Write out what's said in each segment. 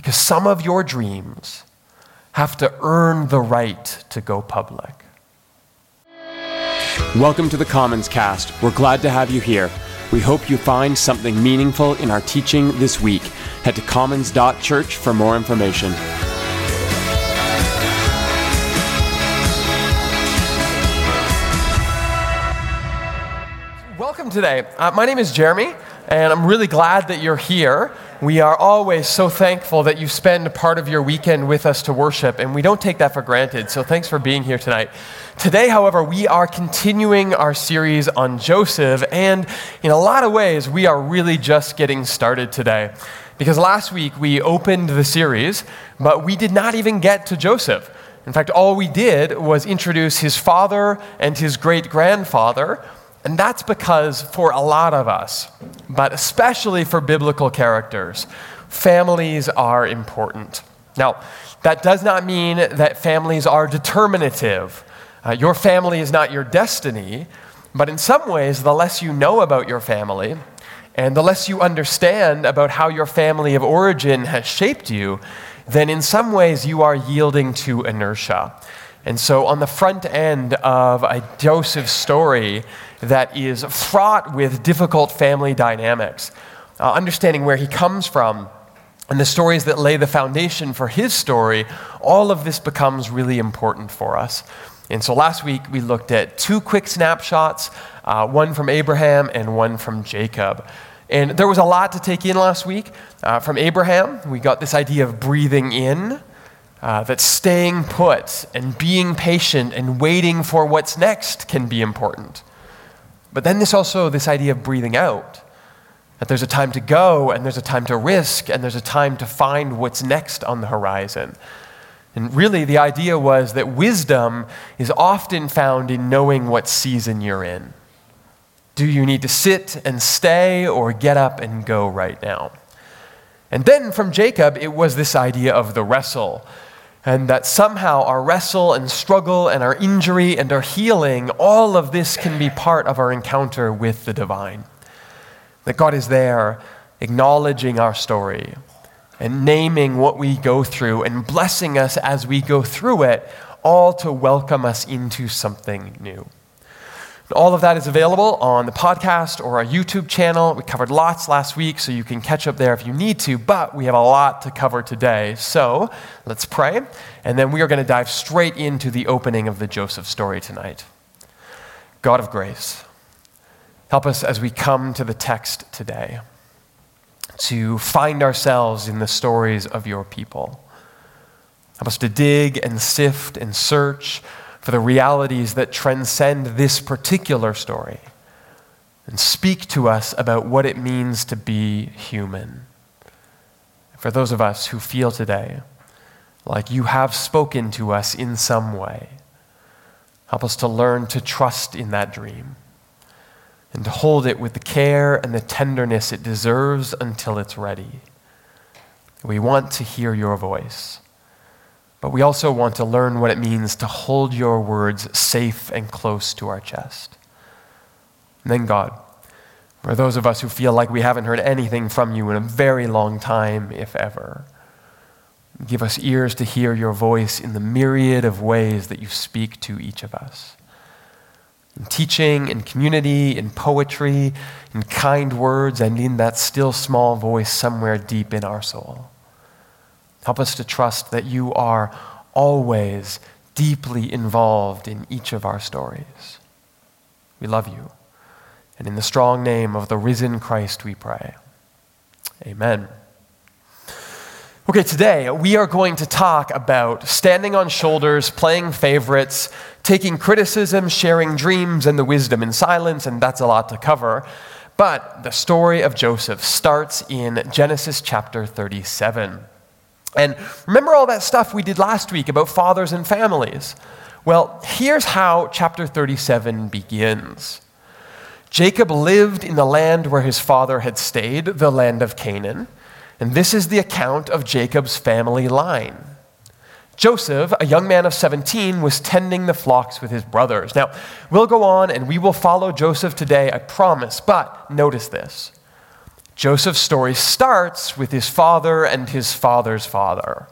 because some of your dreams have to earn the right to go public. Welcome to the Commons Cast. We're glad to have you here. We hope you find something meaningful in our teaching this week. Head to commons.church for more information. Welcome today. Uh, my name is Jeremy, and I'm really glad that you're here. We are always so thankful that you spend part of your weekend with us to worship, and we don't take that for granted. So thanks for being here tonight. Today, however, we are continuing our series on Joseph, and in a lot of ways, we are really just getting started today. Because last week we opened the series, but we did not even get to Joseph. In fact, all we did was introduce his father and his great grandfather and that's because for a lot of us, but especially for biblical characters, families are important. Now, that does not mean that families are determinative. Uh, your family is not your destiny, but in some ways, the less you know about your family, and the less you understand about how your family of origin has shaped you, then in some ways you are yielding to inertia. And so, on the front end of a Joseph story that is fraught with difficult family dynamics, uh, understanding where he comes from, and the stories that lay the foundation for his story, all of this becomes really important for us. And so last week we looked at two quick snapshots, uh, one from Abraham and one from Jacob. And there was a lot to take in last week. Uh, from Abraham, we got this idea of breathing in, uh, that staying put and being patient and waiting for what's next can be important. But then there's also this idea of breathing out. That there's a time to go, and there's a time to risk, and there's a time to find what's next on the horizon. And really, the idea was that wisdom is often found in knowing what season you're in. Do you need to sit and stay, or get up and go right now? And then from Jacob, it was this idea of the wrestle and that somehow our wrestle and struggle and our injury and our healing, all of this can be part of our encounter with the divine. That God is there acknowledging our story and naming what we go through and blessing us as we go through it, all to welcome us into something new. All of that is available on the podcast or our YouTube channel. We covered lots last week, so you can catch up there if you need to, but we have a lot to cover today. So let's pray, and then we are going to dive straight into the opening of the Joseph story tonight. God of grace, help us as we come to the text today to find ourselves in the stories of your people. Help us to dig and sift and search the realities that transcend this particular story and speak to us about what it means to be human. For those of us who feel today like you have spoken to us in some way, help us to learn to trust in that dream and to hold it with the care and the tenderness it deserves until it's ready. We want to hear your voice. But we also want to learn what it means to hold your words safe and close to our chest. And then, God, for those of us who feel like we haven't heard anything from you in a very long time, if ever, give us ears to hear your voice in the myriad of ways that you speak to each of us. In teaching, in community, in poetry, in kind words, and in that still small voice somewhere deep in our soul. Help us to trust that you are always deeply involved in each of our stories. We love you. And in the strong name of the risen Christ, we pray. Amen. Okay, today we are going to talk about standing on shoulders, playing favorites, taking criticism, sharing dreams, and the wisdom in silence, and that's a lot to cover. But the story of Joseph starts in Genesis chapter 37. And remember all that stuff we did last week about fathers and families? Well, here's how chapter 37 begins. Jacob lived in the land where his father had stayed, the land of Canaan. And this is the account of Jacob's family line. Joseph, a young man of 17, was tending the flocks with his brothers. Now, we'll go on and we will follow Joseph today, I promise, but notice this. Joseph's story starts with his father and his father's father.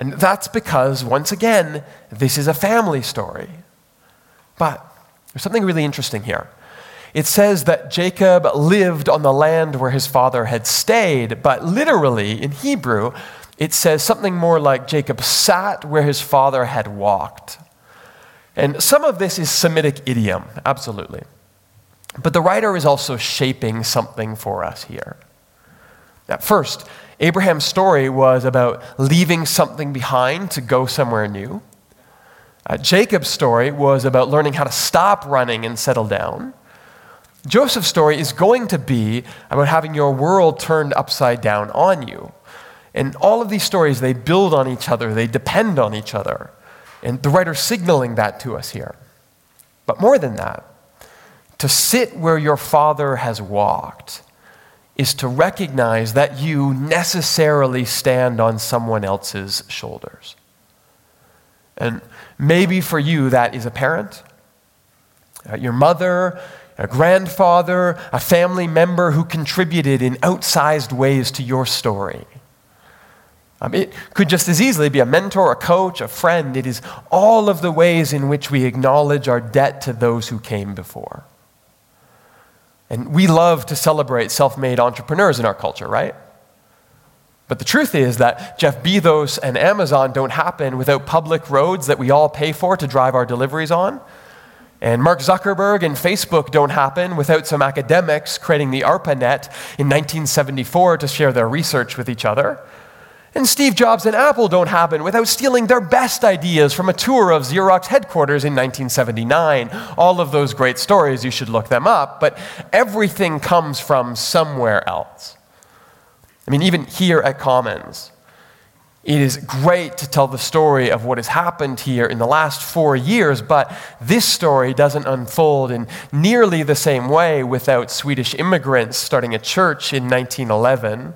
And that's because, once again, this is a family story. But there's something really interesting here. It says that Jacob lived on the land where his father had stayed, but literally in Hebrew, it says something more like Jacob sat where his father had walked. And some of this is Semitic idiom, absolutely. But the writer is also shaping something for us here. At first, Abraham's story was about leaving something behind to go somewhere new. Uh, Jacob's story was about learning how to stop running and settle down. Joseph's story is going to be about having your world turned upside down on you. And all of these stories, they build on each other, they depend on each other. And the writer's signaling that to us here. But more than that, to sit where your father has walked is to recognize that you necessarily stand on someone else's shoulders. And maybe for you, that is a parent, uh, your mother, a grandfather, a family member who contributed in outsized ways to your story. Um, it could just as easily be a mentor, a coach, a friend. It is all of the ways in which we acknowledge our debt to those who came before. And we love to celebrate self made entrepreneurs in our culture, right? But the truth is that Jeff Bezos and Amazon don't happen without public roads that we all pay for to drive our deliveries on. And Mark Zuckerberg and Facebook don't happen without some academics creating the ARPANET in 1974 to share their research with each other. And Steve Jobs and Apple don't happen without stealing their best ideas from a tour of Xerox headquarters in 1979. All of those great stories, you should look them up, but everything comes from somewhere else. I mean, even here at Commons, it is great to tell the story of what has happened here in the last four years, but this story doesn't unfold in nearly the same way without Swedish immigrants starting a church in 1911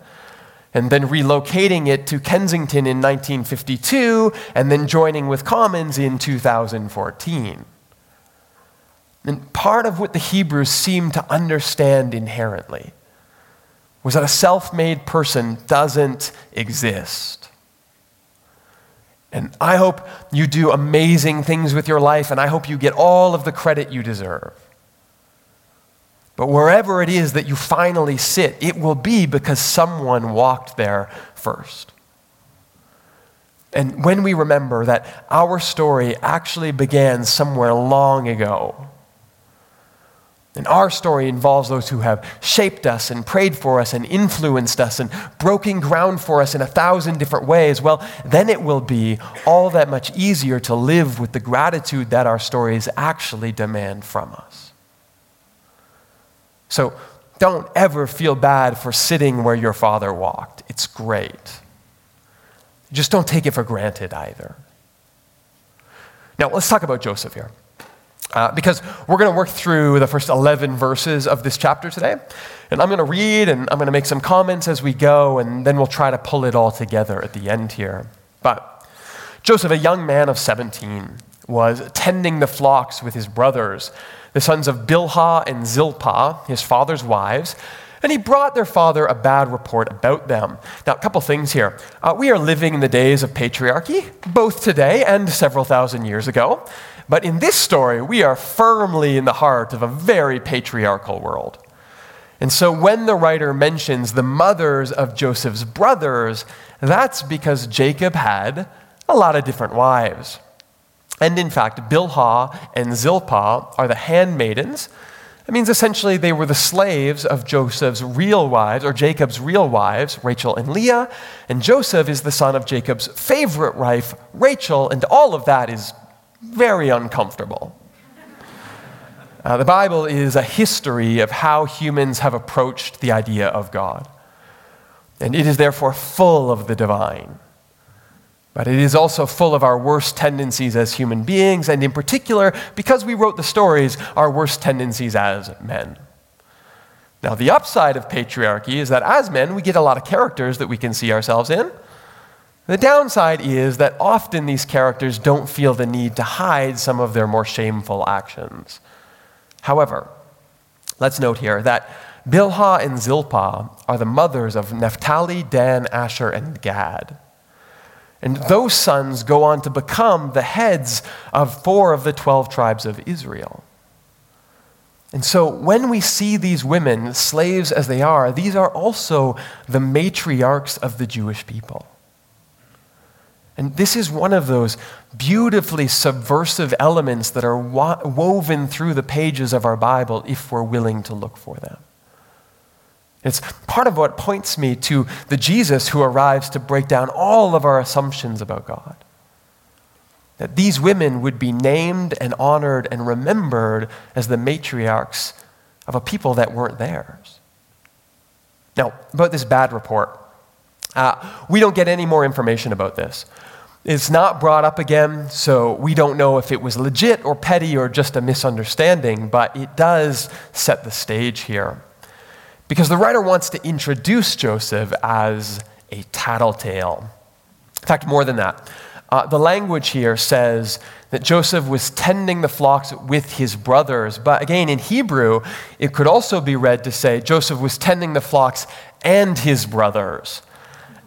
and then relocating it to Kensington in 1952, and then joining with Commons in 2014. And part of what the Hebrews seemed to understand inherently was that a self made person doesn't exist. And I hope you do amazing things with your life, and I hope you get all of the credit you deserve. But wherever it is that you finally sit, it will be because someone walked there first. And when we remember that our story actually began somewhere long ago, and our story involves those who have shaped us and prayed for us and influenced us and broken ground for us in a thousand different ways, well, then it will be all that much easier to live with the gratitude that our stories actually demand from us. So don't ever feel bad for sitting where your father walked. It's great. Just don't take it for granted either. Now, let's talk about Joseph here. Uh, because we're going to work through the first 11 verses of this chapter today. And I'm going to read and I'm going to make some comments as we go, and then we'll try to pull it all together at the end here. But Joseph, a young man of 17, was tending the flocks with his brothers the sons of Bilhah and Zilpah, his father's wives, and he brought their father a bad report about them. Now, a couple things here. Uh, we are living in the days of patriarchy, both today and several thousand years ago. But in this story, we are firmly in the heart of a very patriarchal world. And so when the writer mentions the mothers of Joseph's brothers, that's because Jacob had a lot of different wives. And in fact, Bilhah and Zilpah are the handmaidens. It means essentially they were the slaves of Joseph's real wives, or Jacob's real wives, Rachel and Leah. And Joseph is the son of Jacob's favorite wife, Rachel, and all of that is very uncomfortable. Uh, the Bible is a history of how humans have approached the idea of God. And it is therefore full of the divine. But it is also full of our worst tendencies as human beings, and in particular, because we wrote the stories, our worst tendencies as men. Now, the upside of patriarchy is that as men, we get a lot of characters that we can see ourselves in. The downside is that often these characters don't feel the need to hide some of their more shameful actions. However, let's note here that Bilhah and Zilpah are the mothers of Naphtali, Dan, Asher, and Gad. And those sons go on to become the heads of four of the 12 tribes of Israel. And so when we see these women, slaves as they are, these are also the matriarchs of the Jewish people. And this is one of those beautifully subversive elements that are woven through the pages of our Bible if we're willing to look for them. It's part of what points me to the Jesus who arrives to break down all of our assumptions about God. That these women would be named and honored and remembered as the matriarchs of a people that weren't theirs. Now, about this bad report, uh, we don't get any more information about this. It's not brought up again, so we don't know if it was legit or petty or just a misunderstanding, but it does set the stage here. Because the writer wants to introduce Joseph as a tattletale. In fact, more than that. Uh, the language here says that Joseph was tending the flocks with his brothers. But again, in Hebrew, it could also be read to say Joseph was tending the flocks and his brothers.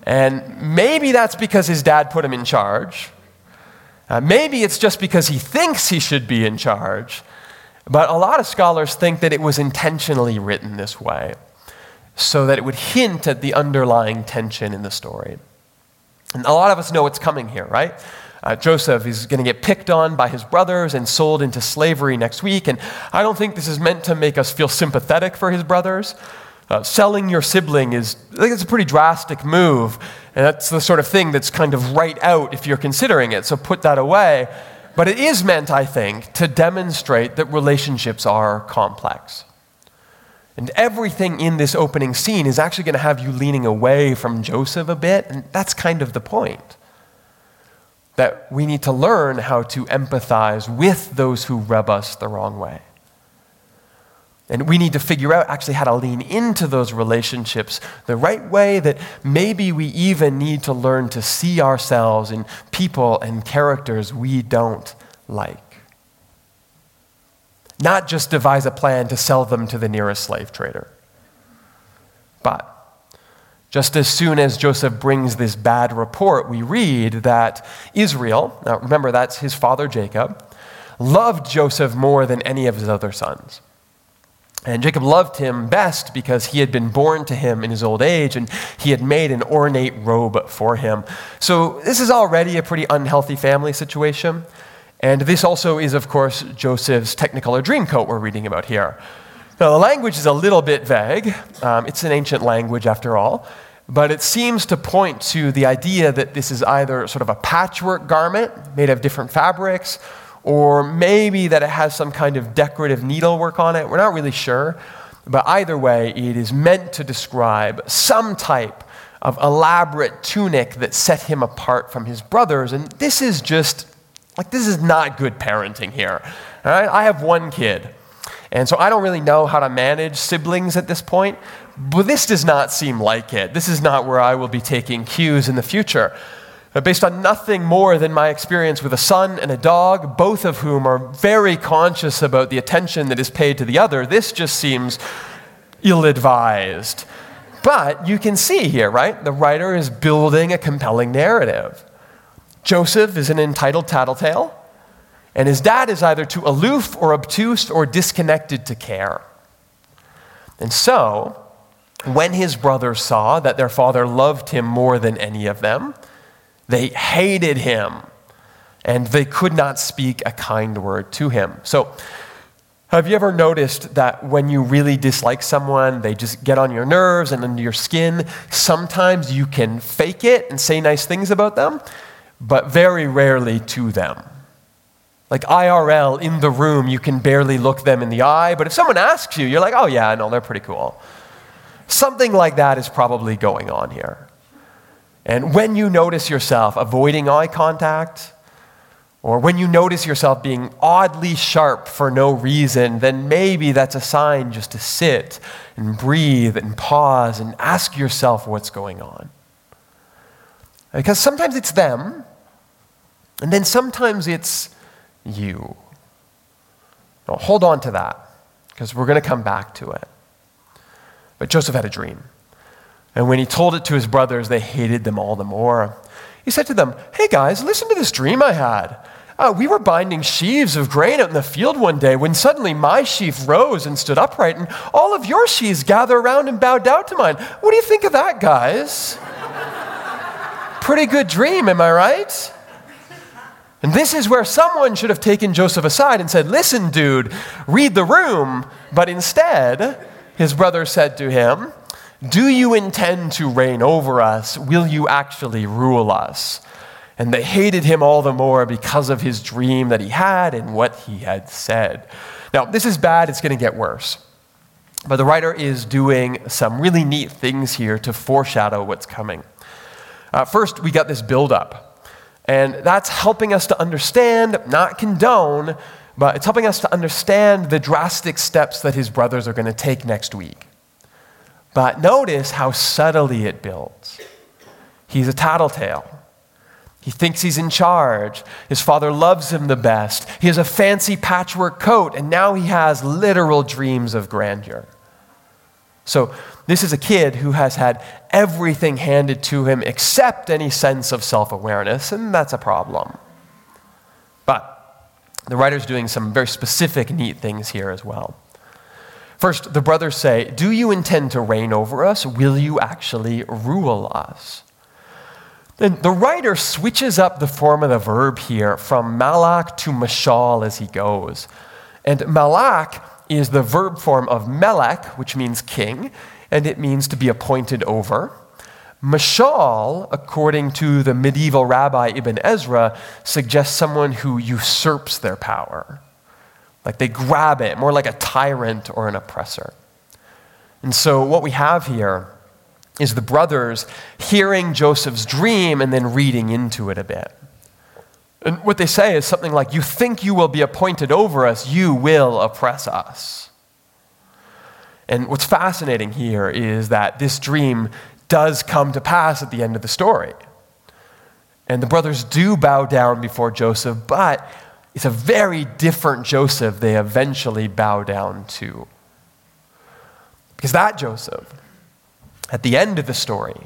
And maybe that's because his dad put him in charge. Uh, maybe it's just because he thinks he should be in charge. But a lot of scholars think that it was intentionally written this way so that it would hint at the underlying tension in the story. And a lot of us know what's coming here, right? Uh, Joseph is going to get picked on by his brothers and sold into slavery next week. And I don't think this is meant to make us feel sympathetic for his brothers. Uh, selling your sibling is, I think it's a pretty drastic move. And that's the sort of thing that's kind of right out if you're considering it. So put that away. But it is meant, I think, to demonstrate that relationships are complex. And everything in this opening scene is actually going to have you leaning away from Joseph a bit, and that's kind of the point. That we need to learn how to empathize with those who rub us the wrong way. And we need to figure out actually how to lean into those relationships the right way, that maybe we even need to learn to see ourselves in people and characters we don't like not just devise a plan to sell them to the nearest slave trader. But just as soon as Joseph brings this bad report, we read that Israel, now remember that's his father Jacob, loved Joseph more than any of his other sons. And Jacob loved him best because he had been born to him in his old age and he had made an ornate robe for him. So, this is already a pretty unhealthy family situation. And this also is, of course, Joseph's Technicolor Dreamcoat we're reading about here. Now, the language is a little bit vague. Um, it's an ancient language, after all. But it seems to point to the idea that this is either sort of a patchwork garment made of different fabrics, or maybe that it has some kind of decorative needlework on it. We're not really sure. But either way, it is meant to describe some type of elaborate tunic that set him apart from his brothers. And this is just like, this is not good parenting here. All right? I have one kid. And so I don't really know how to manage siblings at this point, but this does not seem like it. This is not where I will be taking cues in the future. Based on nothing more than my experience with a son and a dog, both of whom are very conscious about the attention that is paid to the other, this just seems ill advised. But you can see here, right? The writer is building a compelling narrative. Joseph is an entitled tattletale, and his dad is either too aloof or obtuse or disconnected to care. And so, when his brothers saw that their father loved him more than any of them, they hated him and they could not speak a kind word to him. So, have you ever noticed that when you really dislike someone, they just get on your nerves and under your skin? Sometimes you can fake it and say nice things about them, but very rarely to them. Like IRL in the room, you can barely look them in the eye, but if someone asks you, you're like, oh yeah, no, they're pretty cool. Something like that is probably going on here. And when you notice yourself avoiding eye contact, or when you notice yourself being oddly sharp for no reason, then maybe that's a sign just to sit and breathe and pause and ask yourself what's going on. Because sometimes it's them, and then sometimes it's you. Now, hold on to that, because we're going to come back to it. But Joseph had a dream. And when he told it to his brothers, they hated them all the more. He said to them, Hey guys, listen to this dream I had. Uh, we were binding sheaves of grain out in the field one day when suddenly my sheaf rose and stood upright, and all of your sheaves gathered around and bowed down to mine. What do you think of that, guys? Pretty good dream, am I right? And this is where someone should have taken Joseph aside and said, Listen, dude, read the room. But instead, his brother said to him, Do you intend to reign over us? Will you actually rule us? And they hated him all the more because of his dream that he had and what he had said. Now, this is bad, it's going to get worse. But the writer is doing some really neat things here to foreshadow what's coming. Uh, first, we got this buildup. And that's helping us to understand, not condone, but it's helping us to understand the drastic steps that his brothers are going to take next week. But notice how subtly it builds. He's a tattletale. He thinks he's in charge. His father loves him the best. He has a fancy patchwork coat, and now he has literal dreams of grandeur. So, this is a kid who has had everything handed to him except any sense of self awareness, and that's a problem. But the writer's doing some very specific, neat things here as well. First, the brothers say, Do you intend to reign over us? Will you actually rule us? Then the writer switches up the form of the verb here from malak to mashal as he goes. And malak is the verb form of melek, which means king, and it means to be appointed over. Mashal, according to the medieval rabbi Ibn Ezra, suggests someone who usurps their power. Like they grab it, more like a tyrant or an oppressor. And so what we have here is the brothers hearing Joseph's dream and then reading into it a bit. And what they say is something like, You think you will be appointed over us, you will oppress us. And what's fascinating here is that this dream does come to pass at the end of the story. And the brothers do bow down before Joseph, but it's a very different Joseph they eventually bow down to. Because that Joseph, at the end of the story,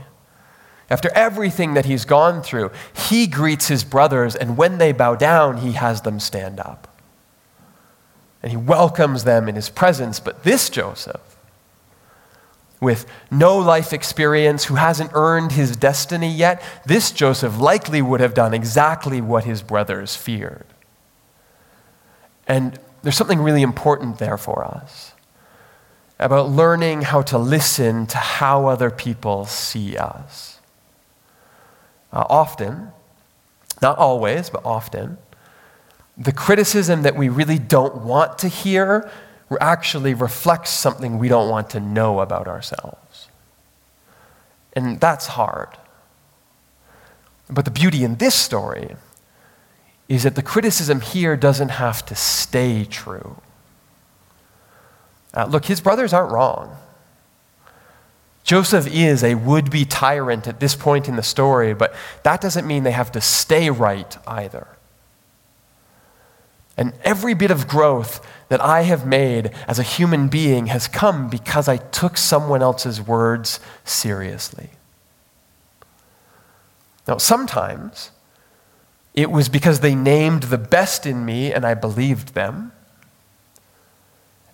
after everything that he's gone through, he greets his brothers, and when they bow down, he has them stand up. And he welcomes them in his presence. But this Joseph, with no life experience, who hasn't earned his destiny yet, this Joseph likely would have done exactly what his brothers feared. And there's something really important there for us about learning how to listen to how other people see us. Uh, often, not always, but often, the criticism that we really don't want to hear actually reflects something we don't want to know about ourselves. And that's hard. But the beauty in this story is that the criticism here doesn't have to stay true. Uh, look, his brothers aren't wrong. Joseph is a would be tyrant at this point in the story, but that doesn't mean they have to stay right either. And every bit of growth that I have made as a human being has come because I took someone else's words seriously. Now, sometimes it was because they named the best in me and I believed them.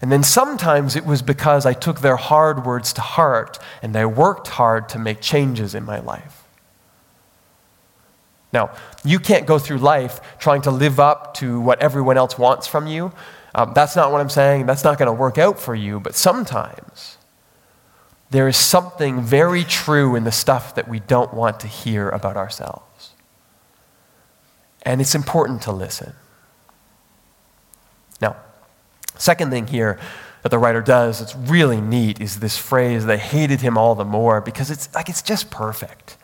And then sometimes it was because I took their hard words to heart and I worked hard to make changes in my life. Now, you can't go through life trying to live up to what everyone else wants from you. Um, that's not what I'm saying. That's not going to work out for you. But sometimes there is something very true in the stuff that we don't want to hear about ourselves. And it's important to listen. Now, Second thing here that the writer does that's really neat is this phrase, they hated him all the more, because it's like it's just perfect.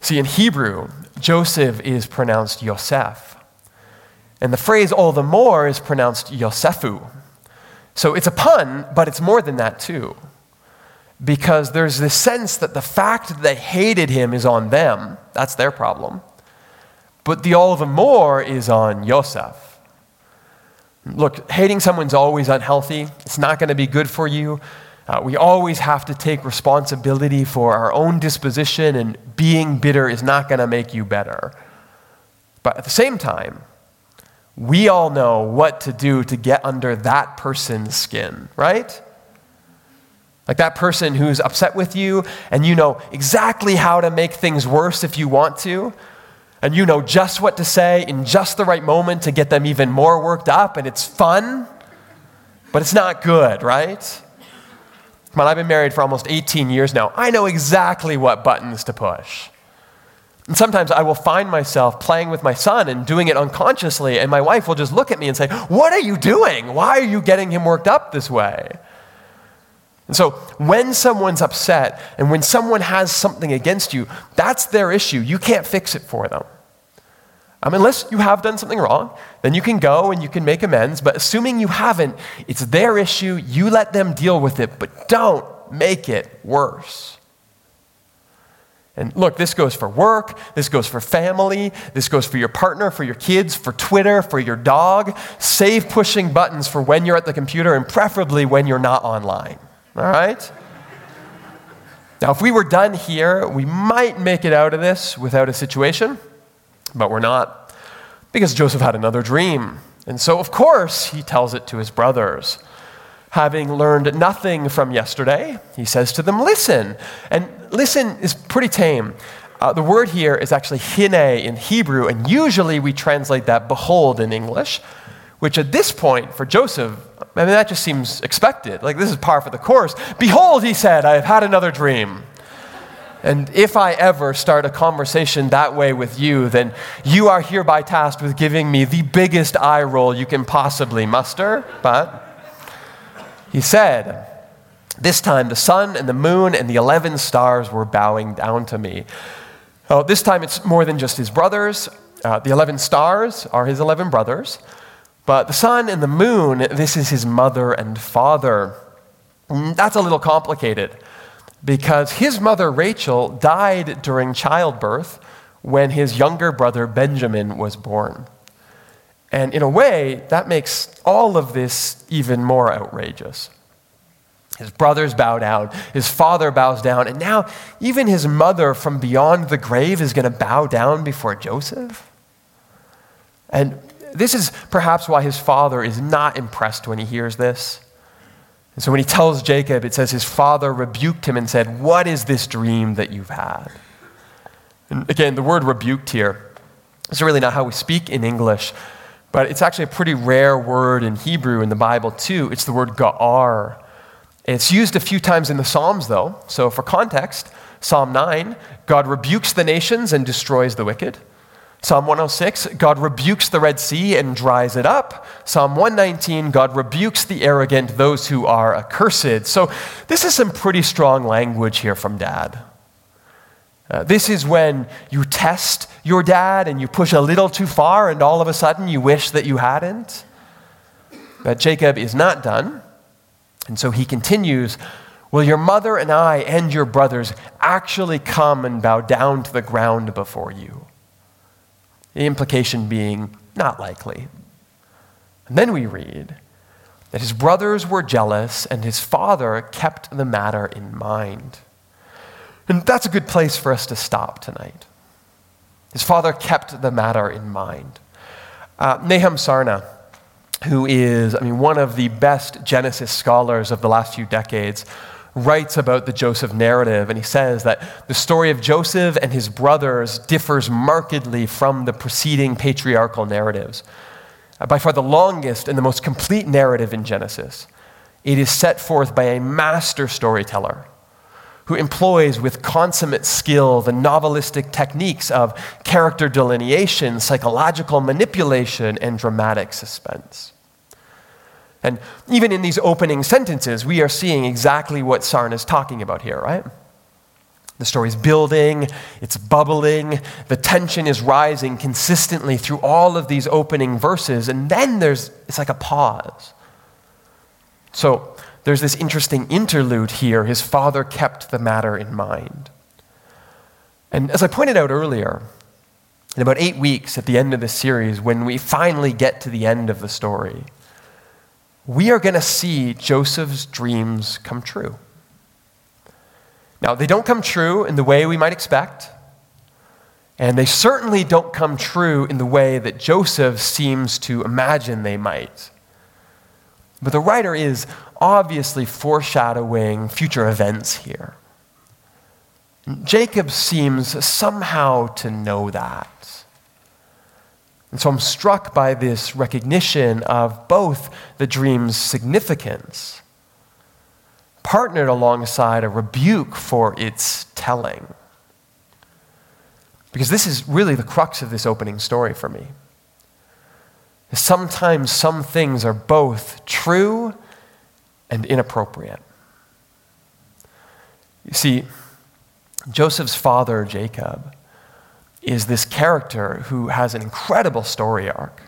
See, in Hebrew, Joseph is pronounced Yosef. And the phrase all the more is pronounced Yosefu. So it's a pun, but it's more than that too. Because there's this sense that the fact that they hated him is on them, that's their problem. But the all the more is on Yosef. Look, hating someone's always unhealthy. It's not going to be good for you. Uh, we always have to take responsibility for our own disposition, and being bitter is not going to make you better. But at the same time, we all know what to do to get under that person's skin, right? Like that person who's upset with you, and you know exactly how to make things worse if you want to, and you know just what to say in just the right moment to get them even more worked up, and it's fun, but it's not good, right? Come on, I've been married for almost 18 years now. I know exactly what buttons to push. And sometimes I will find myself playing with my son and doing it unconsciously, and my wife will just look at me and say, What are you doing? Why are you getting him worked up this way? And so, when someone's upset and when someone has something against you, that's their issue. You can't fix it for them. Um, unless you have done something wrong, then you can go and you can make amends. But assuming you haven't, it's their issue. You let them deal with it, but don't make it worse. And look, this goes for work, this goes for family, this goes for your partner, for your kids, for Twitter, for your dog. Save pushing buttons for when you're at the computer and preferably when you're not online. All right? Now, if we were done here, we might make it out of this without a situation, but we're not. Because Joseph had another dream. And so, of course, he tells it to his brothers. Having learned nothing from yesterday, he says to them, Listen. And listen is pretty tame. Uh, the word here is actually hine in Hebrew, and usually we translate that behold in English, which at this point for Joseph, I mean, that just seems expected. Like, this is par for the course. Behold, he said, I have had another dream. And if I ever start a conversation that way with you, then you are hereby tasked with giving me the biggest eye roll you can possibly muster. But he said, This time the sun and the moon and the 11 stars were bowing down to me. Oh, this time it's more than just his brothers. Uh, the 11 stars are his 11 brothers. But the sun and the moon, this is his mother and father. Mm, that's a little complicated because his mother Rachel died during childbirth when his younger brother Benjamin was born. And in a way, that makes all of this even more outrageous. His brothers bow down, his father bows down, and now even his mother from beyond the grave is going to bow down before Joseph. And this is perhaps why his father is not impressed when he hears this. And so when he tells Jacob, it says his father rebuked him and said, What is this dream that you've had? And again, the word rebuked here is really not how we speak in English. But it's actually a pretty rare word in Hebrew in the Bible, too. It's the word ga'ar. It's used a few times in the Psalms, though. So, for context, Psalm 9, God rebukes the nations and destroys the wicked. Psalm 106, God rebukes the Red Sea and dries it up. Psalm 119, God rebukes the arrogant, those who are accursed. So, this is some pretty strong language here from Dad. Uh, this is when you test your dad and you push a little too far, and all of a sudden you wish that you hadn't. But Jacob is not done. And so he continues Will your mother and I and your brothers actually come and bow down to the ground before you? The implication being not likely. And then we read that his brothers were jealous and his father kept the matter in mind. And that's a good place for us to stop tonight. His father kept the matter in mind. Uh, Nahum Sarna, who is, I mean, one of the best Genesis scholars of the last few decades, writes about the Joseph narrative, and he says that the story of Joseph and his brothers differs markedly from the preceding patriarchal narratives. Uh, by far the longest and the most complete narrative in Genesis, it is set forth by a master storyteller who employs with consummate skill the novelistic techniques of character delineation, psychological manipulation, and dramatic suspense. And even in these opening sentences, we are seeing exactly what Sarna is talking about here, right? The story's building, it's bubbling, the tension is rising consistently through all of these opening verses, and then there's, it's like a pause. So, there's this interesting interlude here. His father kept the matter in mind. And as I pointed out earlier, in about eight weeks at the end of the series, when we finally get to the end of the story, we are going to see Joseph's dreams come true. Now, they don't come true in the way we might expect, and they certainly don't come true in the way that Joseph seems to imagine they might. But the writer is obviously foreshadowing future events here. Jacob seems somehow to know that. And so I'm struck by this recognition of both the dream's significance, partnered alongside a rebuke for its telling. Because this is really the crux of this opening story for me. Sometimes some things are both true and inappropriate. You see, Joseph's father, Jacob, is this character who has an incredible story arc.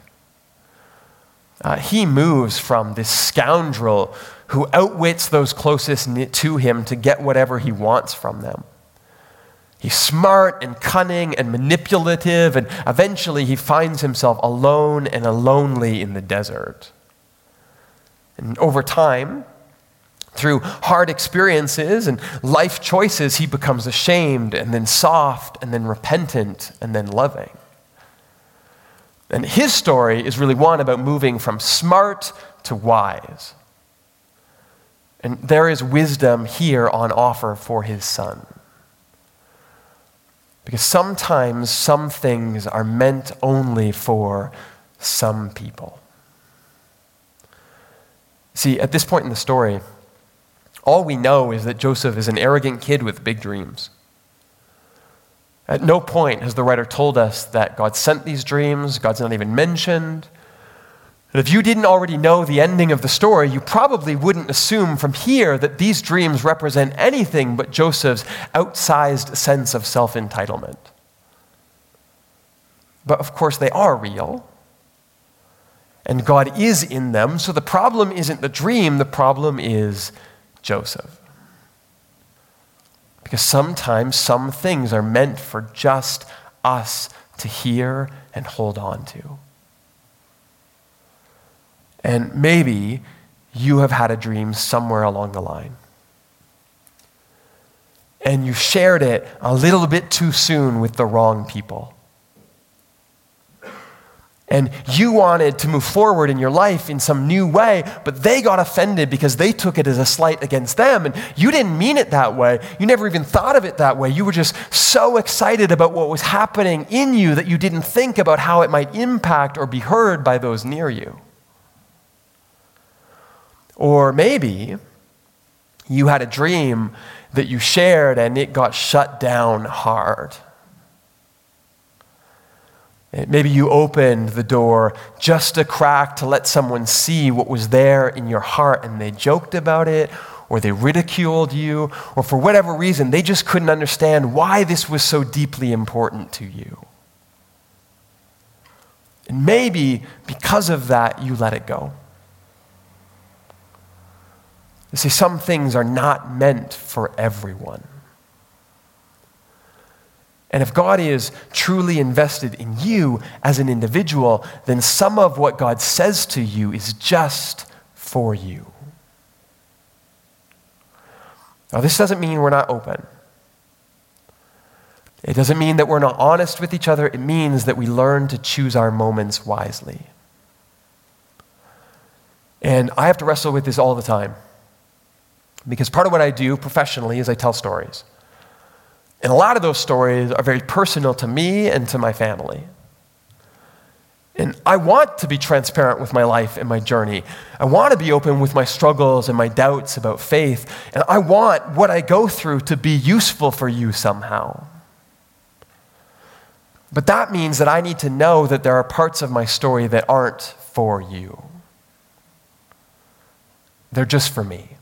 Uh, he moves from this scoundrel who outwits those closest to him to get whatever he wants from them. He's smart and cunning and manipulative, and eventually he finds himself alone and lonely in the desert. And over time, through hard experiences and life choices, he becomes ashamed and then soft and then repentant and then loving. And his story is really one about moving from smart to wise. And there is wisdom here on offer for his son. Because sometimes some things are meant only for some people. See, at this point in the story, all we know is that Joseph is an arrogant kid with big dreams. At no point has the writer told us that God sent these dreams, God's not even mentioned. And if you didn't already know the ending of the story, you probably wouldn't assume from here that these dreams represent anything but Joseph's outsized sense of self entitlement. But of course, they are real. And God is in them, so the problem isn't the dream, the problem is Joseph. Because sometimes some things are meant for just us to hear and hold on to. And maybe you have had a dream somewhere along the line. And you shared it a little bit too soon with the wrong people and you wanted to move forward in your life in some new way, but they got offended because they took it as a slight against them. And you didn't mean it that way. You never even thought of it that way. You were just so excited about what was happening in you that you didn't think about how it might impact or be heard by those near you. Or maybe you had a dream that you shared and it got shut down hard. Eh, maybe you opened the door just a crack to let someone see what was there in your heart and they joked about it or they ridiculed you or for whatever reason they just couldn't understand why this was so deeply important to you. And maybe because of that you let it go. You see, some things are not meant for everyone. And if God is truly invested in you as an individual, then some of what God says to you is just for you. Now, this doesn't mean we're not open. It doesn't mean that we're not honest with each other. It means that we learn to choose our moments wisely. And I have to wrestle with this all the time. Because part of what I do professionally is I tell stories. And a lot of those stories are very personal to me and to my family. And I want to be transparent with my life and my journey. I want to be open with my struggles and my doubts about faith. And I want what I go through to be useful for you somehow. But that means that I need to know that there are parts of my story that aren't for you, they're just for me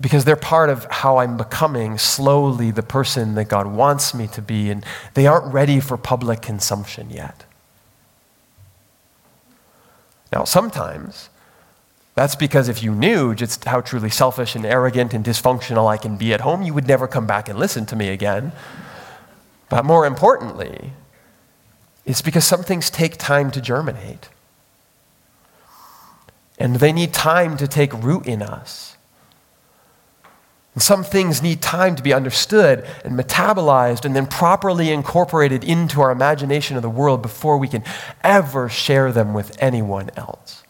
because they're part of how I'm becoming slowly the person that God wants me to be, and they aren't ready for public consumption yet. Now, sometimes that's because if you knew just how truly selfish and arrogant and dysfunctional I can be at home, you would never come back and listen to me again. But more importantly, it's because some things take time to germinate. And they need time to take root in us. And some things need time to be understood and metabolized and then properly incorporated into our imagination of the world before we can ever share them with anyone else.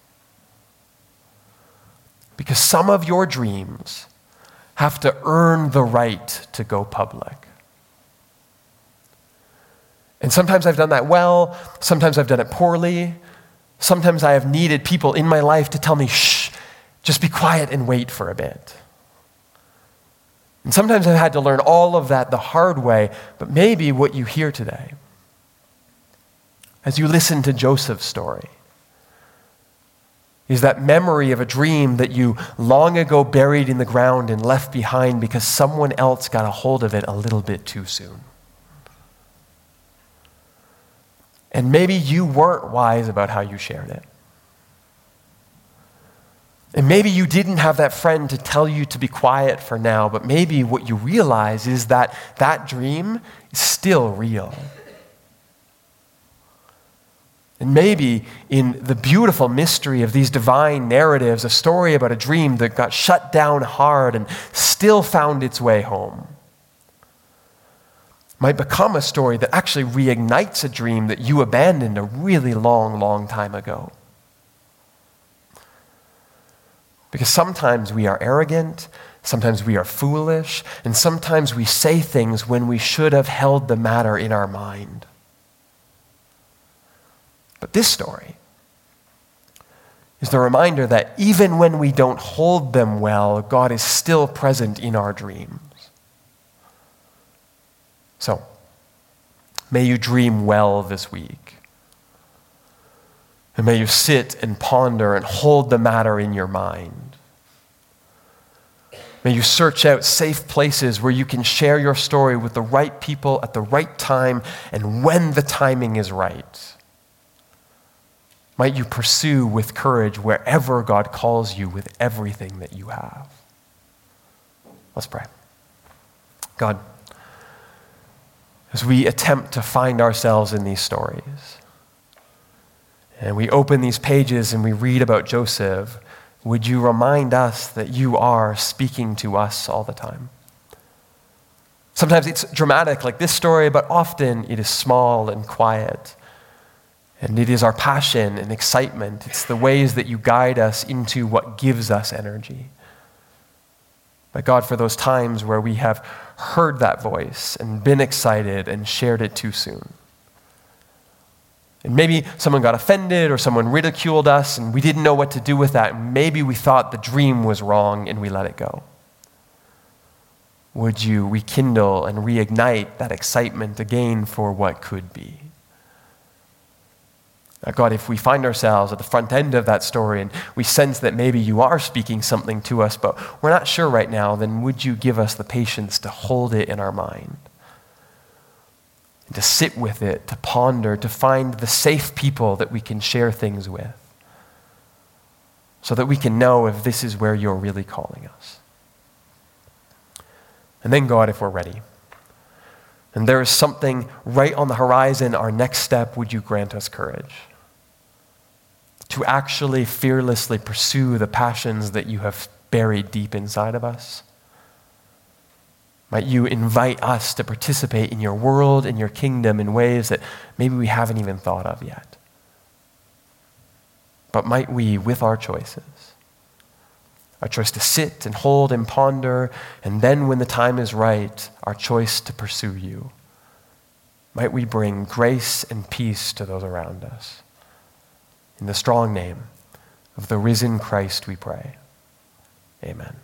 Because some of your dreams have to earn the right to go public. And sometimes I've done that well, sometimes I've done it poorly. Sometimes I have needed people in my life to tell me, shh, just be quiet and wait for a bit. And sometimes I've had to learn all of that the hard way, but maybe what you hear today, as you listen to Joseph's story, is that memory of a dream that you long ago buried in the ground and left behind because someone else got a hold of it a little bit too soon. And maybe you weren't wise about how you shared it. And maybe you didn't have that friend to tell you to be quiet for now, but maybe what you realize is that that dream is still real. And maybe in the beautiful mystery of these divine narratives, a story about a dream that got shut down hard and still found its way home might become a story that actually reignites a dream that you abandoned a really long, long time ago. Because sometimes we are arrogant, sometimes we are foolish, and sometimes we say things when we should have held the matter in our mind. But this story is the reminder that even when we don't hold them well, God is still present in our dreams. So, may you dream well this week. And may you sit and ponder and hold the matter in your mind. May you search out safe places where you can share your story with the right people at the right time and when the timing is right. Might you pursue with courage wherever God calls you with everything that you have. Let's pray. God, as we attempt to find ourselves in these stories, and we open these pages and we read about Joseph, would you remind us that you are speaking to us all the time? Sometimes it's dramatic, like this story, but often it is small and quiet. And it is our passion and excitement. It's the ways that you guide us into what gives us energy. But God, for those times where we have heard that voice and been excited and shared it too soon. And maybe someone got offended or someone ridiculed us and we didn't know what to do with that. Maybe we thought the dream was wrong and we let it go. Would you rekindle and reignite that excitement again for what could be? Now, God, if we find ourselves at the front end of that story and we sense that maybe you are speaking something to us, but we're not sure right now, then would you give us the patience to hold it in our mind? To sit with it, to ponder, to find the safe people that we can share things with, so that we can know if this is where you're really calling us. And then, God, if we're ready, and there is something right on the horizon, our next step, would you grant us courage to actually fearlessly pursue the passions that you have buried deep inside of us? Might you invite us to participate in your world and your kingdom in ways that maybe we haven't even thought of yet? But might we, with our choices, our choice to sit and hold and ponder, and then when the time is right, our choice to pursue you, might we bring grace and peace to those around us. In the strong name of the risen Christ, we pray. Amen.